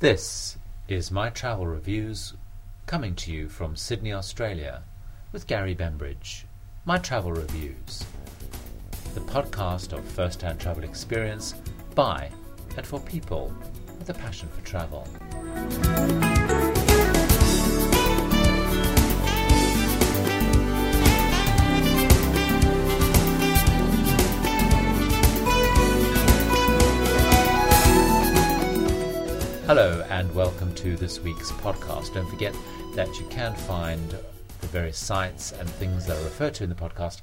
This is my travel reviews coming to you from Sydney, Australia with Gary Bembridge. My travel reviews, the podcast of first hand travel experience by and for people with a passion for travel. Hello, and welcome to this week's podcast. Don't forget that you can find the various sites and things that are referred to in the podcast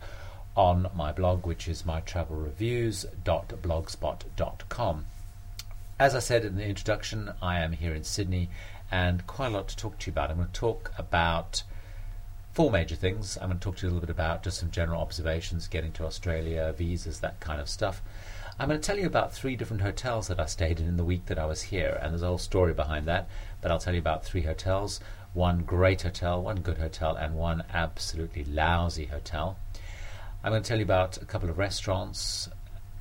on my blog, which is mytravelreviews.blogspot.com. As I said in the introduction, I am here in Sydney and quite a lot to talk to you about. I'm going to talk about four major things. I'm going to talk to you a little bit about just some general observations, getting to Australia, visas, that kind of stuff. I'm going to tell you about three different hotels that I stayed in in the week that I was here, and there's a whole story behind that. But I'll tell you about three hotels one great hotel, one good hotel, and one absolutely lousy hotel. I'm going to tell you about a couple of restaurants,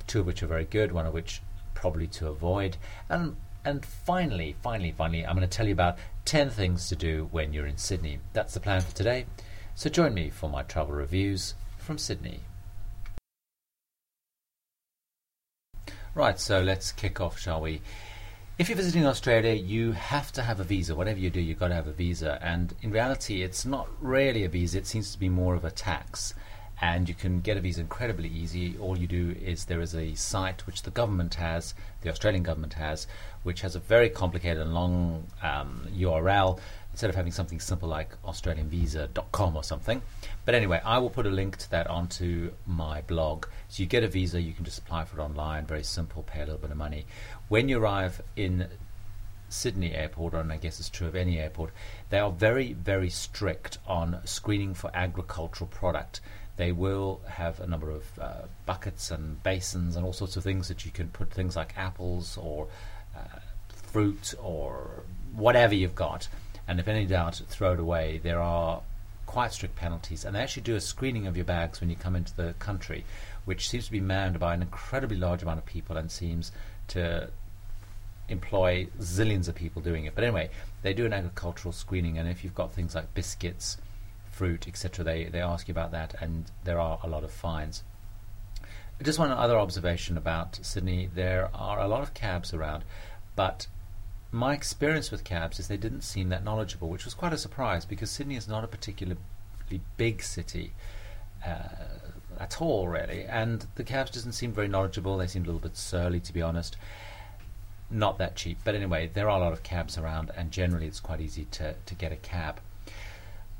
two of which are very good, one of which probably to avoid. And and finally, finally, finally, I'm going to tell you about 10 things to do when you're in Sydney. That's the plan for today. So join me for my travel reviews from Sydney. Right, so let's kick off, shall we? If you're visiting Australia, you have to have a visa. Whatever you do, you've got to have a visa. And in reality, it's not really a visa, it seems to be more of a tax. And you can get a visa incredibly easy. All you do is there is a site which the government has, the Australian government has, which has a very complicated and long um, URL instead of having something simple like australianvisa.com or something. But anyway, I will put a link to that onto my blog. So you get a visa, you can just apply for it online, very simple, pay a little bit of money. When you arrive in Sydney airport, and I guess it's true of any airport, they are very, very strict on screening for agricultural product. They will have a number of uh, buckets and basins and all sorts of things that you can put things like apples or uh, fruit or whatever you've got and if any doubt, throw it away. There are quite strict penalties, and they actually do a screening of your bags when you come into the country, which seems to be manned by an incredibly large amount of people and seems to employ zillions of people doing it. But anyway, they do an agricultural screening, and if you've got things like biscuits, fruit, etc., they, they ask you about that, and there are a lot of fines. Just one other observation about Sydney there are a lot of cabs around, but my experience with cabs is they didn't seem that knowledgeable, which was quite a surprise because Sydney is not a particularly big city uh, at all, really. And the cabs didn't seem very knowledgeable. They seemed a little bit surly, to be honest. Not that cheap. But anyway, there are a lot of cabs around, and generally it's quite easy to, to get a cab.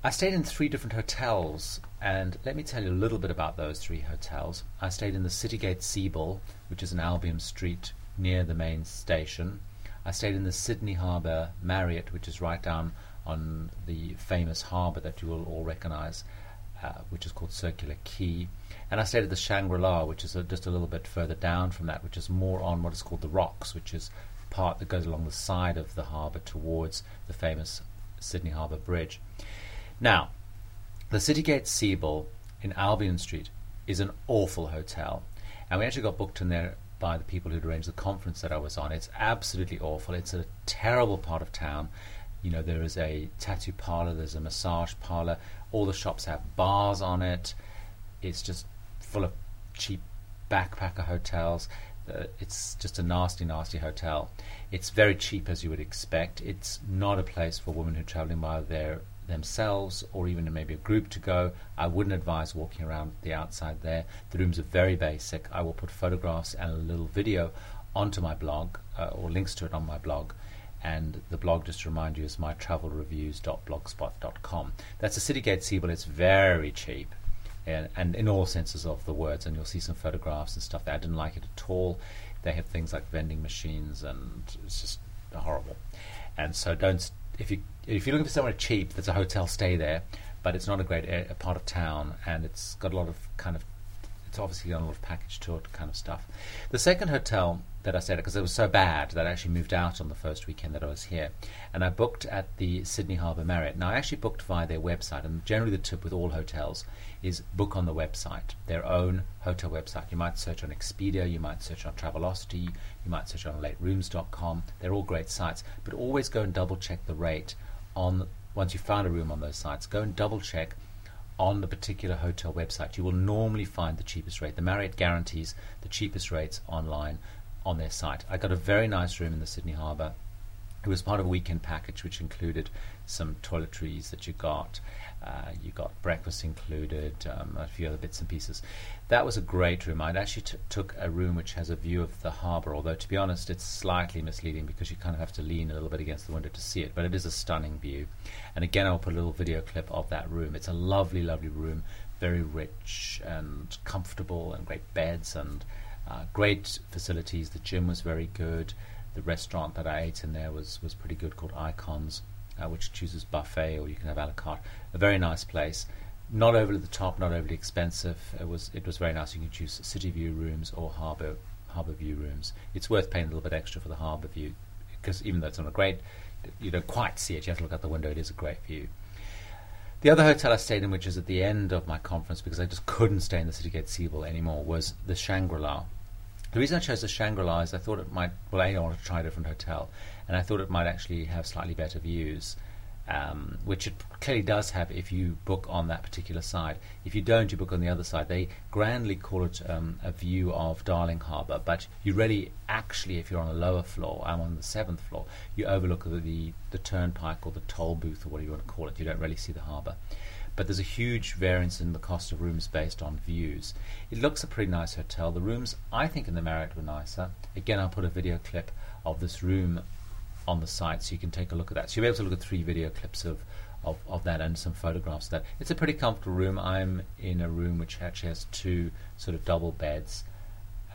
I stayed in three different hotels, and let me tell you a little bit about those three hotels. I stayed in the Citygate Sebel, which is an Albion Street near the main station. I stayed in the Sydney Harbour Marriott, which is right down on the famous harbour that you will all recognise, uh, which is called Circular Quay. And I stayed at the Shangri La, which is a, just a little bit further down from that, which is more on what is called the Rocks, which is part that goes along the side of the harbour towards the famous Sydney Harbour Bridge. Now, the Citygate Sebel in Albion Street is an awful hotel, and we actually got booked in there by the people who'd arranged the conference that I was on. It's absolutely awful. It's a terrible part of town. You know, there is a tattoo parlor, there's a massage parlor, all the shops have bars on it. It's just full of cheap backpacker hotels. Uh, it's just a nasty, nasty hotel. It's very cheap, as you would expect. It's not a place for women who are traveling by their themselves or even maybe a group to go. I wouldn't advise walking around the outside there. The rooms are very basic. I will put photographs and a little video onto my blog uh, or links to it on my blog. And the blog, just to remind you, is mytravelreviews.blogspot.com. That's a Citygate Sebel. It's very cheap. And, and, in all senses of the words, and you'll see some photographs and stuff there. I didn't like it at all. They have things like vending machines, and it's just horrible. And so don't if you if you're looking for somewhere cheap, there's a hotel stay there, but it's not a great a part of town, and it's got a lot of kind of it's obviously done a lot of package tour kind of stuff. The second hotel that I stayed at, because it was so bad that I actually moved out on the first weekend that I was here, and I booked at the Sydney Harbour Marriott. Now, I actually booked via their website, and generally the tip with all hotels is book on the website, their own hotel website. You might search on Expedia, you might search on Travelocity, you might search on laterooms.com. They're all great sites, but always go and double check the rate on once you've found a room on those sites. Go and double check on the particular hotel website, you will normally find the cheapest rate. The Marriott guarantees the cheapest rates online on their site. I got a very nice room in the Sydney Harbour. It was part of a weekend package which included some toiletries that you got. Uh, you got breakfast included, um, a few other bits and pieces. That was a great room. I actually t- took a room which has a view of the harbour, although to be honest, it's slightly misleading because you kind of have to lean a little bit against the window to see it. But it is a stunning view. And again, I'll put a little video clip of that room. It's a lovely, lovely room, very rich and comfortable, and great beds and uh, great facilities. The gym was very good. The restaurant that I ate in there was was pretty good, called Icons uh, which chooses buffet or you can have a la carte. A very nice place, not overly the top, not overly expensive. It was it was very nice. You can choose city view rooms or harbour harbour view rooms. It's worth paying a little bit extra for the harbour view because even though it's not a great, you don't quite see it. You have to look out the window. It is a great view. The other hotel I stayed in, which is at the end of my conference because I just couldn't stay in the City Citygate Sebel anymore, was the Shangri La. The reason I chose the Shangri La is I thought it might, well, I wanted to try a different hotel, and I thought it might actually have slightly better views, um, which it clearly does have if you book on that particular side. If you don't, you book on the other side. They grandly call it um, a view of Darling Harbour, but you really, actually, if you're on a lower floor, I'm on the seventh floor, you overlook the, the, the turnpike or the toll booth or whatever you want to call it. You don't really see the harbour but there's a huge variance in the cost of rooms based on views. It looks a pretty nice hotel. The rooms, I think, in the Marriott were nicer. Again, I'll put a video clip of this room on the site so you can take a look at that. So you'll be able to look at three video clips of, of, of that and some photographs of that. It's a pretty comfortable room. I'm in a room which actually has two sort of double beds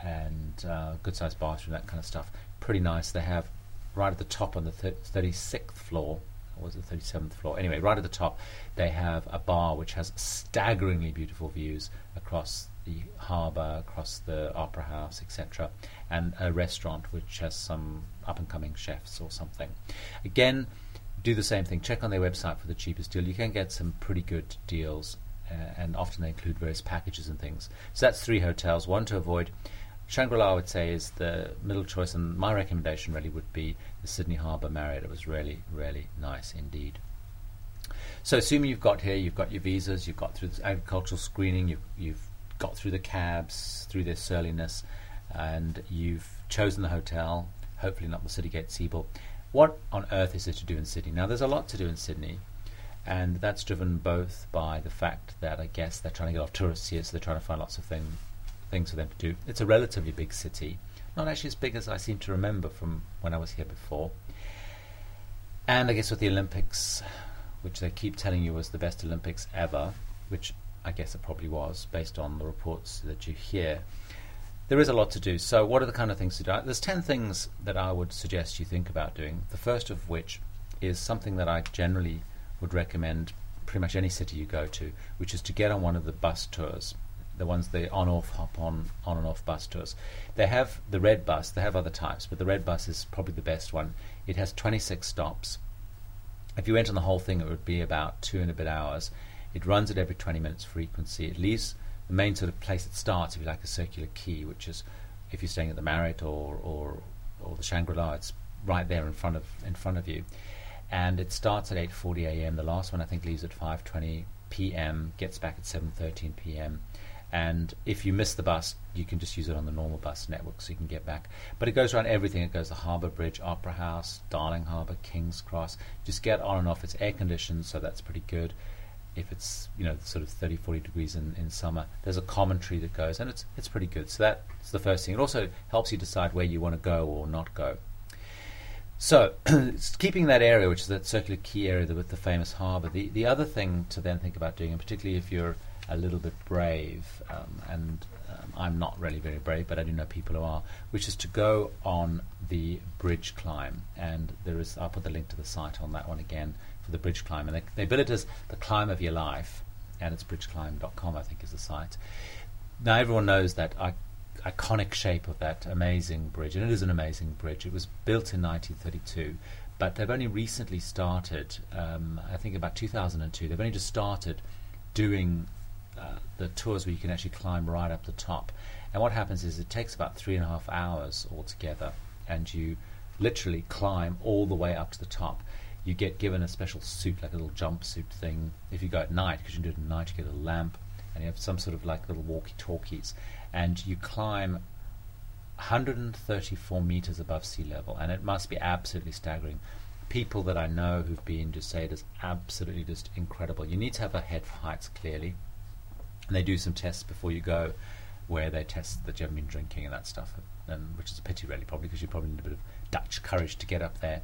and uh, good sized bathroom, that kind of stuff. Pretty nice. They have right at the top on the 36th floor or was it 37th floor? Anyway, right at the top, they have a bar which has staggeringly beautiful views across the harbour, across the opera house, etc., and a restaurant which has some up and coming chefs or something. Again, do the same thing. Check on their website for the cheapest deal. You can get some pretty good deals, uh, and often they include various packages and things. So that's three hotels. One to avoid. Shangri-La, I would say, is the middle choice, and my recommendation really would be the Sydney Harbour Marriott. It was really, really nice indeed. So, assuming you've got here, you've got your visas, you've got through the agricultural screening, you've, you've got through the cabs, through their surliness, and you've chosen the hotel, hopefully not the city gate Sebel. What on earth is there to do in Sydney? Now, there's a lot to do in Sydney, and that's driven both by the fact that I guess they're trying to get off tourists here, so they're trying to find lots of things things for them to do. It's a relatively big city, not actually as big as I seem to remember from when I was here before. And I guess with the Olympics, which they keep telling you was the best Olympics ever, which I guess it probably was based on the reports that you hear. There is a lot to do. So, what are the kind of things to do? There's 10 things that I would suggest you think about doing. The first of which is something that I generally would recommend pretty much any city you go to, which is to get on one of the bus tours the ones the on-off hop on on and off bus tours. They have the red bus. They have other types, but the red bus is probably the best one. It has 26 stops. If you went on the whole thing, it would be about two and a bit hours. It runs at every 20 minutes frequency. It leaves the main sort of place it starts, if you like, a circular quay, which is if you're staying at the Marriott or or, or the Shangri-La, it's right there in front of in front of you. And it starts at 8:40 a.m. The last one I think leaves at 5:20 p.m. Gets back at 7:13 p.m. And if you miss the bus, you can just use it on the normal bus network so you can get back. But it goes around everything. It goes to Harbour Bridge, Opera House, Darling Harbour, King's Cross. Just get on and off. It's air conditioned, so that's pretty good. If it's you know sort of 30, 40 degrees in, in summer, there's a commentary that goes, and it's it's pretty good. So that's the first thing. It also helps you decide where you want to go or not go. So, keeping that area, which is that circular Quay area with the famous harbour, the, the other thing to then think about doing, and particularly if you're a little bit brave, um, and um, I'm not really very brave, but I do know people who are, which is to go on the bridge climb. And there is, I'll put the link to the site on that one again for the bridge climb. And they, they bill it as the climb of your life, and it's bridgeclimb.com, I think, is the site. now everyone knows that I, iconic shape of that amazing bridge, and it is an amazing bridge. It was built in 1932, but they've only recently started. Um, I think about 2002. They've only just started doing uh, the tours where you can actually climb right up the top. And what happens is it takes about three and a half hours altogether, and you literally climb all the way up to the top. You get given a special suit, like a little jumpsuit thing. If you go at night, because you do it at night, you get a lamp, and you have some sort of like little walkie-talkies, and you climb 134 meters above sea level, and it must be absolutely staggering. People that I know who've been just say it is absolutely just incredible. You need to have a head for heights, clearly, and they do some tests before you go where they test that you haven't been drinking and that stuff, and which is a pity, really, probably because you probably need a bit of Dutch courage to get up there.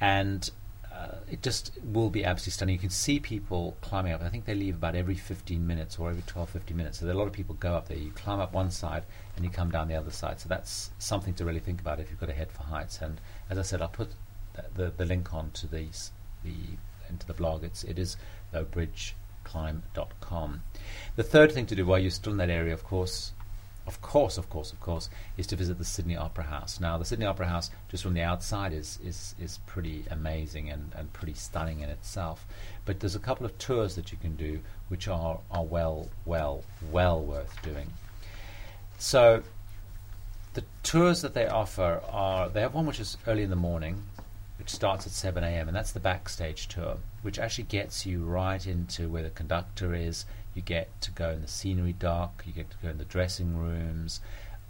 And uh, it just will be absolutely stunning. You can see people climbing up. I think they leave about every 15 minutes or every 12, 15 minutes. So there are a lot of people go up there. You climb up one side and you come down the other side. So that's something to really think about if you've got a head for heights. And as I said, I'll put the, the link on to these, the into the blog. It's it is Bridge climb.com. The third thing to do while you're still in that area, of course, of course, of course, of course, is to visit the Sydney Opera House. Now, the Sydney Opera House, just from the outside, is is, is pretty amazing and, and pretty stunning in itself. But there's a couple of tours that you can do which are, are well, well, well worth doing. So, the tours that they offer are they have one which is early in the morning, which starts at 7 a.m., and that's the backstage tour, which actually gets you right into where the conductor is. You get to go in the scenery dock, you get to go in the dressing rooms.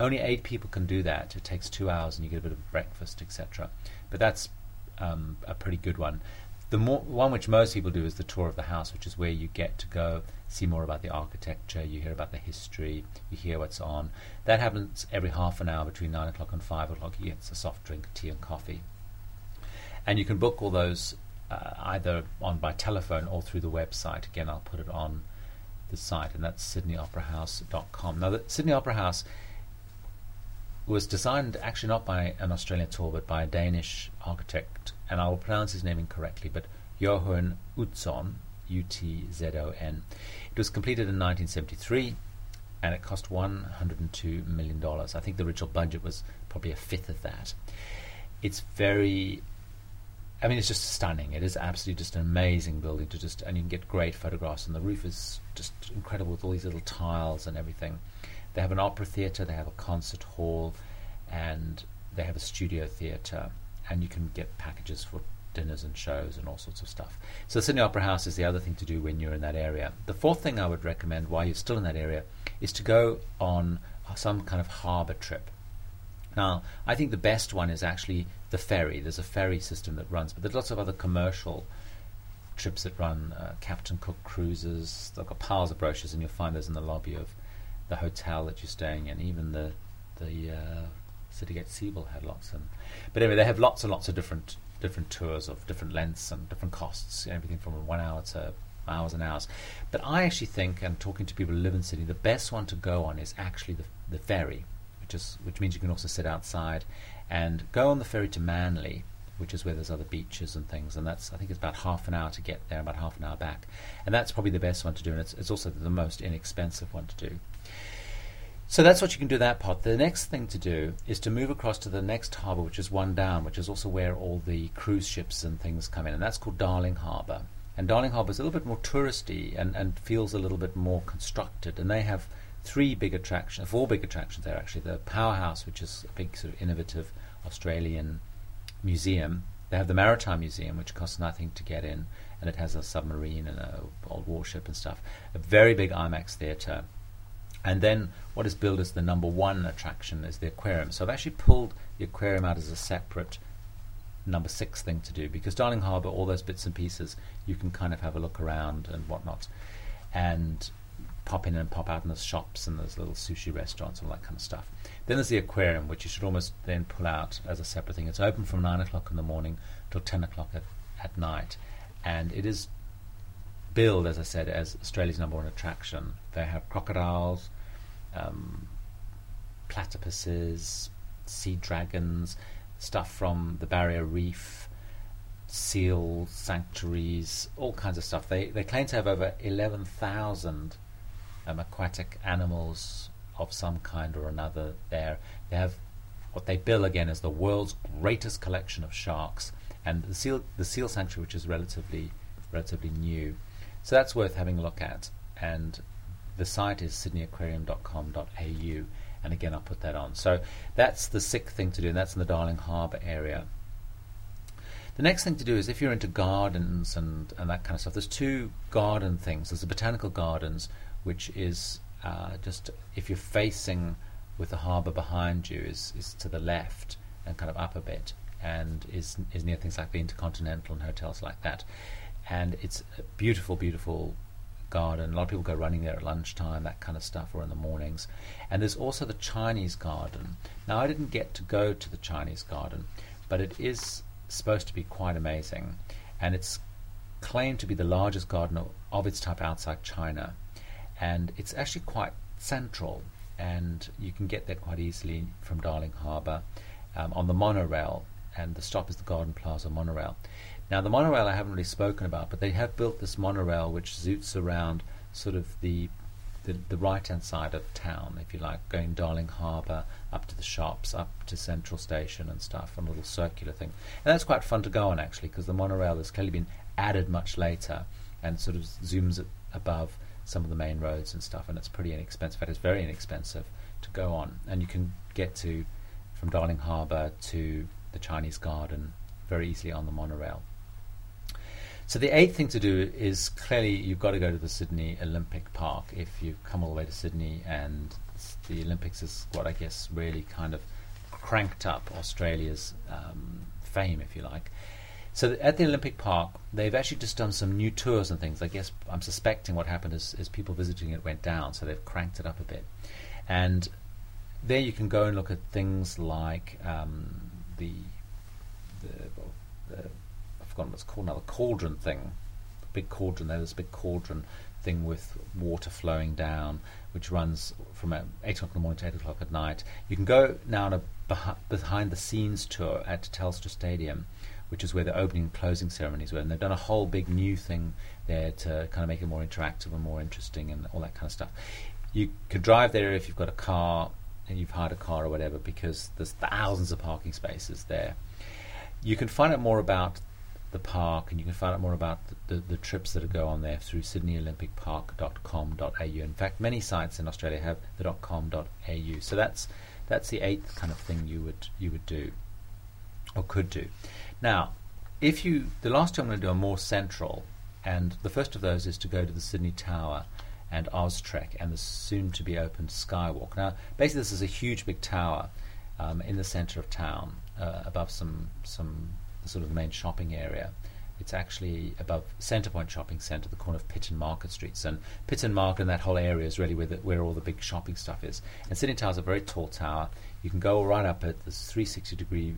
Only eight people can do that. It takes two hours, and you get a bit of breakfast, etc. But that's um, a pretty good one. The more, one which most people do is the tour of the house, which is where you get to go see more about the architecture, you hear about the history, you hear what's on. That happens every half an hour between 9 o'clock and 5 o'clock. You get a soft drink, tea, and coffee. And you can book all those uh, either on by telephone or through the website. Again, I'll put it on the site, and that's sydneyoperahouse.com. Now, the Sydney Opera House was designed actually not by an Australian tour, but by a Danish architect, and I will pronounce his name incorrectly, but Johan Utzon, U-T-Z-O-N. It was completed in 1973, and it cost 102 million dollars. I think the original budget was probably a fifth of that. It's very I mean, it's just stunning. It is absolutely just an amazing building to just, and you can get great photographs. And the roof is just incredible with all these little tiles and everything. They have an opera theatre, they have a concert hall, and they have a studio theatre. And you can get packages for dinners and shows and all sorts of stuff. So Sydney Opera House is the other thing to do when you're in that area. The fourth thing I would recommend while you're still in that area is to go on some kind of harbour trip. Now, I think the best one is actually the ferry. There's a ferry system that runs, but there's lots of other commercial trips that run uh, Captain Cook cruises. They've got piles of brochures, and you'll find those in the lobby of the hotel that you're staying in. Even the the uh, Citygate Sebel had lots, and but anyway, they have lots and lots of different different tours of different lengths and different costs, everything from one hour to hours and hours. But I actually think, and talking to people who live in Sydney, the best one to go on is actually the the ferry which is which means you can also sit outside and go on the ferry to Manly, which is where there's other beaches and things, and that's I think it's about half an hour to get there, about half an hour back, and that's probably the best one to do, and it's, it's also the most inexpensive one to do. So that's what you can do that part. The next thing to do is to move across to the next harbour, which is one down, which is also where all the cruise ships and things come in, and that's called Darling Harbour. And Darling Harbour is a little bit more touristy and, and feels a little bit more constructed, and they have three big attractions, four big attractions there actually. The Powerhouse, which is a big sort of innovative Australian museum. They have the Maritime Museum, which costs nothing to get in, and it has a submarine and a old warship and stuff. A very big IMAX theatre. And then what is billed as the number one attraction is the aquarium. So I've actually pulled the aquarium out as a separate number six thing to do because Darling Harbour, all those bits and pieces, you can kind of have a look around and whatnot. And pop in and pop out in the shops and there's little sushi restaurants and all that kind of stuff. Then there's the aquarium, which you should almost then pull out as a separate thing. It's open from 9 o'clock in the morning till 10 o'clock at, at night. And it is billed, as I said, as Australia's number one attraction. They have crocodiles, um, platypuses, sea dragons, stuff from the barrier reef, seal sanctuaries, all kinds of stuff. They, they claim to have over 11,000 um, aquatic animals of some kind or another there. They have what they bill again as the world's greatest collection of sharks, and the seal the seal sanctuary, which is relatively relatively new. So that's worth having a look at. And the site is sydneyaquarium.com.au, and again I'll put that on. So that's the sixth thing to do, and that's in the Darling Harbour area. The next thing to do is if you're into gardens and, and that kind of stuff, there's two garden things. There's the botanical gardens, which is uh, just if you're facing with the harbour behind you, is, is to the left and kind of up a bit, and is is near things like the Intercontinental and hotels like that. And it's a beautiful, beautiful garden. A lot of people go running there at lunchtime, that kind of stuff, or in the mornings. And there's also the Chinese garden. Now, I didn't get to go to the Chinese garden, but it is supposed to be quite amazing, and it's claimed to be the largest garden of its type outside China, and it's actually quite central, and you can get there quite easily from Darling Harbour um, on the monorail, and the stop is the Garden Plaza monorail. Now, the monorail I haven't really spoken about, but they have built this monorail which zoots around sort of the the, the right hand side of town, if you like, going Darling Harbour up to the shops, up to Central Station and stuff, a little circular thing. And that's quite fun to go on actually, because the monorail has clearly been added much later and sort of zooms above some of the main roads and stuff, and it's pretty inexpensive. It's very inexpensive to go on, and you can get to from Darling Harbour to the Chinese Garden very easily on the monorail. So the eighth thing to do is clearly you've got to go to the Sydney Olympic Park if you've come all the way to Sydney, and the Olympics is what I guess really kind of cranked up Australia's um, fame, if you like. So at the Olympic Park, they've actually just done some new tours and things. I guess I'm suspecting what happened is, is people visiting it went down, so they've cranked it up a bit. And there you can go and look at things like um, the, the, the I've forgotten what it's called now, the cauldron thing. Big cauldron there, there's a big cauldron thing with water flowing down, which runs from 8 o'clock in the morning to 8 o'clock at night. You can go now on a behind the scenes tour at Telstra Stadium, which is where the opening and closing ceremonies were. And they've done a whole big new thing there to kind of make it more interactive and more interesting and all that kind of stuff. You could drive there if you've got a car and you've hired a car or whatever because there's thousands of parking spaces there. You can find out more about the park, and you can find out more about the, the, the trips that go on there through sydneyolympicpark.com.au. In fact, many sites in Australia have the .com.au. So that's that's the eighth kind of thing you would you would do or could do. Now, if you the last two I'm going to do are more central, and the first of those is to go to the Sydney Tower and OzTrek and the soon to be opened Skywalk. Now, basically, this is a huge big tower um, in the centre of town, uh, above some some sort of main shopping area. It's actually above Centrepoint Shopping Centre, the corner of Pitt and Market Streets. And Pitt and Market and that whole area is really where, the, where all the big shopping stuff is. And Sydney Tower is a very tall tower. You can go right up it. There's 360 degree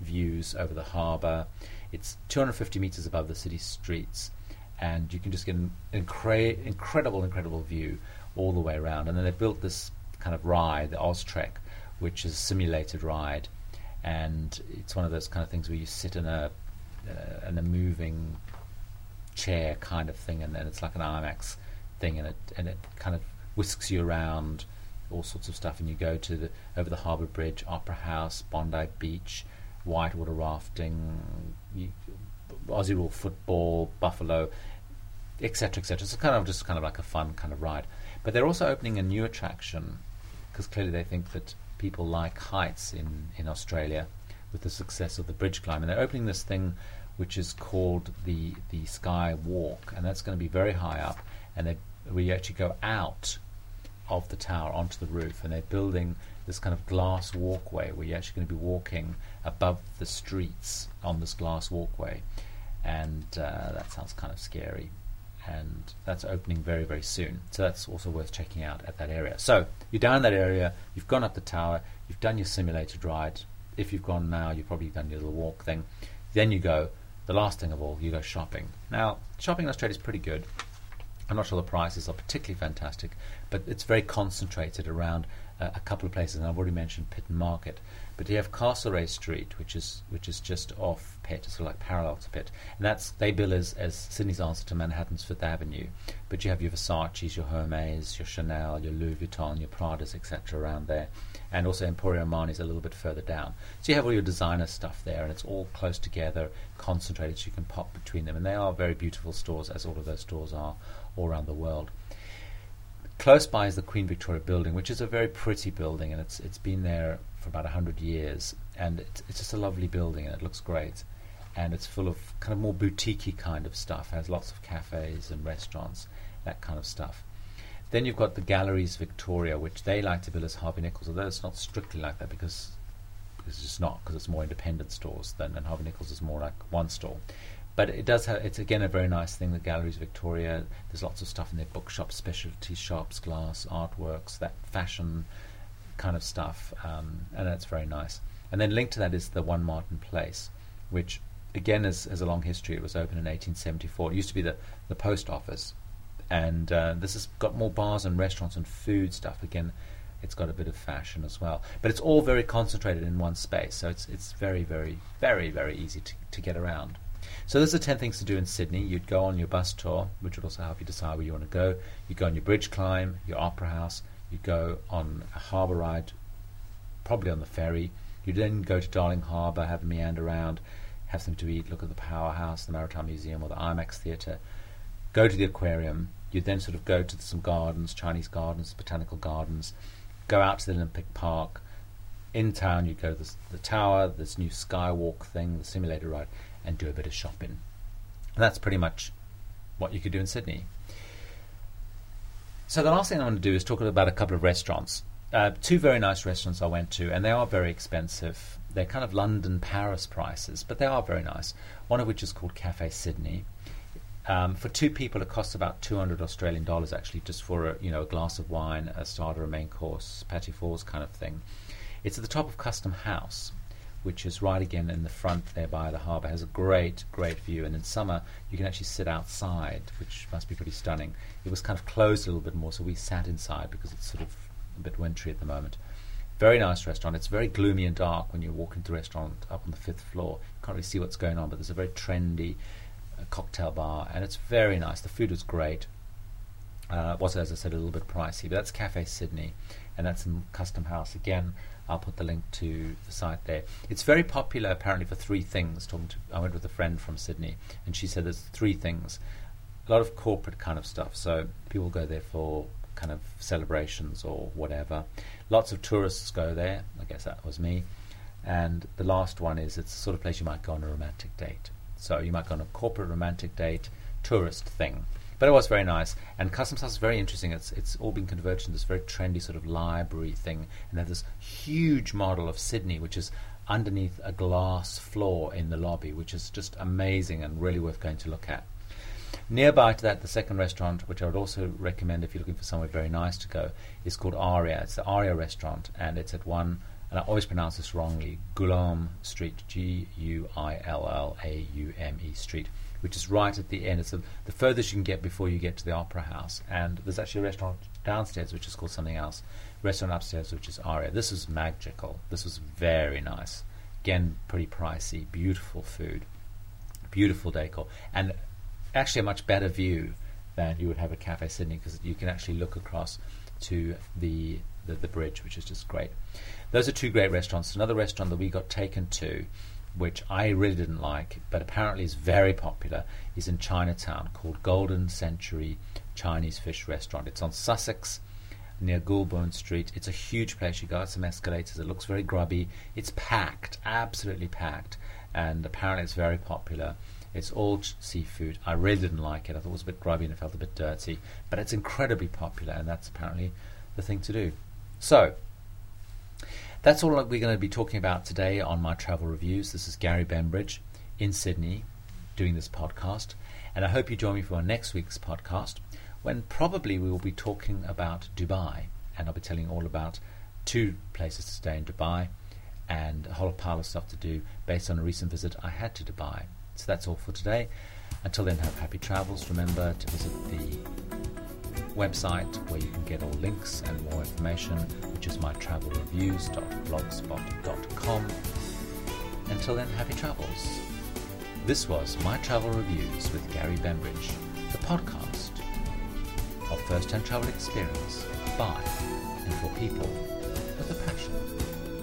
views over the harbour. It's 250 metres above the city streets. And you can just get an incre- incredible, incredible view all the way around. And then they've built this kind of ride, the OzTrek, which is a simulated ride and it's one of those kind of things where you sit in a uh, in a moving chair kind of thing, and then it's like an IMAX thing, and it and it kind of whisks you around all sorts of stuff, and you go to the over the Harbour Bridge, Opera House, Bondi Beach, whitewater rafting, Aussie rule football, Buffalo, etc., etc. It's kind of just kind of like a fun kind of ride. But they're also opening a new attraction because clearly they think that people like heights in, in Australia with the success of the bridge climb. And they're opening this thing which is called the, the Sky Walk, and that's going to be very high up. And they, we actually go out of the tower onto the roof, and they're building this kind of glass walkway where you're actually going to be walking above the streets on this glass walkway. And uh, that sounds kind of scary and that's opening very, very soon. So that's also worth checking out at that area. So you're down that area, you've gone up the tower, you've done your simulated ride. If you've gone now, you've probably done your little walk thing. Then you go, the last thing of all, you go shopping. Now, shopping in Australia is pretty good. I'm not sure the prices are particularly fantastic, but it's very concentrated around a, a couple of places, and I've already mentioned Pitt and Market. But you have Castlereagh Street, which is which is just off Pitt, sort of like parallel to Pitt, and that's they bill as, as Sydney's answer to Manhattan's Fifth Avenue. But you have your Versace's, your Hermes, your Chanel, your Louis Vuitton, your Pradas, etc. around there, and also Emporio Armani's a little bit further down. So you have all your designer stuff there, and it's all close together, concentrated, so you can pop between them, and they are very beautiful stores, as all of those stores are all around the world. Close by is the Queen Victoria Building, which is a very pretty building, and it's it's been there for about 100 years, and it's, it's just a lovely building, and it looks great. And it's full of kind of more boutiquey kind of stuff. It has lots of cafes and restaurants, that kind of stuff. Then you've got the Galeries Victoria, which they like to bill as Harvey Nichols, although it's not strictly like that because, because it's just not, because it's more independent stores than and Harvey Nichols is more like one store. But it does have, it's again a very nice thing, the Galeries Victoria. There's lots of stuff in their bookshops, specialty shops, glass, artworks, that fashion kind of stuff, um, and that's very nice. And then linked to that is the One Martin Place, which again has, has a long history. It was opened in 1874. It used to be the, the post office, and uh, this has got more bars and restaurants and food stuff. Again, it's got a bit of fashion as well, but it's all very concentrated in one space, so it's it's very very very very easy to, to get around. So those are 10 things to do in Sydney. You'd go on your bus tour, which would also help you decide where you want to go. You'd go on your bridge climb, your opera house, You'd go on a harbour ride, probably on the ferry. You'd then go to Darling Harbour, have a meander around, have something to eat, look at the Powerhouse, the Maritime Museum, or the IMAX Theatre. Go to the aquarium. You'd then sort of go to some gardens, Chinese gardens, botanical gardens. Go out to the Olympic Park. In town, you'd go to the, the tower, this new Skywalk thing, the simulator ride, and do a bit of shopping. And that's pretty much what you could do in Sydney. So the last thing I want to do is talk about a couple of restaurants. Uh, two very nice restaurants I went to, and they are very expensive. They're kind of London, Paris prices, but they are very nice. One of which is called Cafe Sydney. Um, for two people, it costs about 200 Australian dollars actually, just for a, you know a glass of wine, a starter, a main course, petit fours kind of thing. It's at the top of Custom House, which is right again in the front there by the harbour. Has a great, great view, and in summer you can actually sit outside, which must be pretty stunning. It was kind of closed a little bit more, so we sat inside because it's sort of a bit wintry at the moment. Very nice restaurant. It's very gloomy and dark when you walk into the restaurant up on the fifth floor. You can't really see what's going on, but there's a very trendy uh, cocktail bar, and it's very nice. The food was great. Uh, was, as I said, a little bit pricey, but that's Cafe Sydney, and that's in Custom House again. I'll put the link to the site there. It's very popular apparently for three things. Talking to, I went with a friend from Sydney, and she said there's three things. A lot of corporate kind of stuff. So people go there for kind of celebrations or whatever. Lots of tourists go there. I guess that was me. And the last one is it's the sort of place you might go on a romantic date. So you might go on a corporate romantic date, tourist thing. But it was very nice. And Customs House is very interesting. It's it's all been converted into this very trendy sort of library thing. And they have this huge model of Sydney, which is underneath a glass floor in the lobby, which is just amazing and really worth going to look at. Nearby to that, the second restaurant, which I would also recommend if you're looking for somewhere very nice to go, is called Aria. It's the Aria restaurant, and it's at one, and I always pronounce this wrongly, Guillaume Street, G U I L L A U M E Street which is right at the end. It's a, the furthest you can get before you get to the Opera House. And there's actually a restaurant downstairs which is called something else. Restaurant upstairs which is Aria. This was magical. This was very nice. Again, pretty pricey. Beautiful food, beautiful decor, and actually a much better view than you would have at Cafe Sydney because you can actually look across to the, the the bridge, which is just great. Those are two great restaurants. Another restaurant that we got taken to which I really didn't like, but apparently is very popular, is in Chinatown called Golden Century Chinese Fish Restaurant. It's on Sussex near Goulburn Street. It's a huge place. You go up some escalators. It looks very grubby. It's packed, absolutely packed, and apparently it's very popular. It's all ch- seafood. I really didn't like it. I thought it was a bit grubby and it felt a bit dirty, but it's incredibly popular, and that's apparently the thing to do. So, that's all we're going to be talking about today on my travel reviews. This is Gary Bembridge in Sydney doing this podcast, and I hope you join me for our next week's podcast when probably we will be talking about Dubai, and I'll be telling you all about two places to stay in Dubai and a whole pile of stuff to do based on a recent visit I had to Dubai. So that's all for today. Until then, have happy travels. Remember to visit the website where you can get all links and more information, which is mytravelreviews.blogspot.com. Until then, happy travels. This was My Travel Reviews with Gary Bembridge, the podcast of first-hand travel experience by and for people with a passion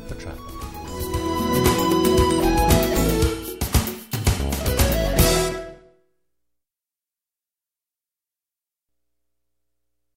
for travel.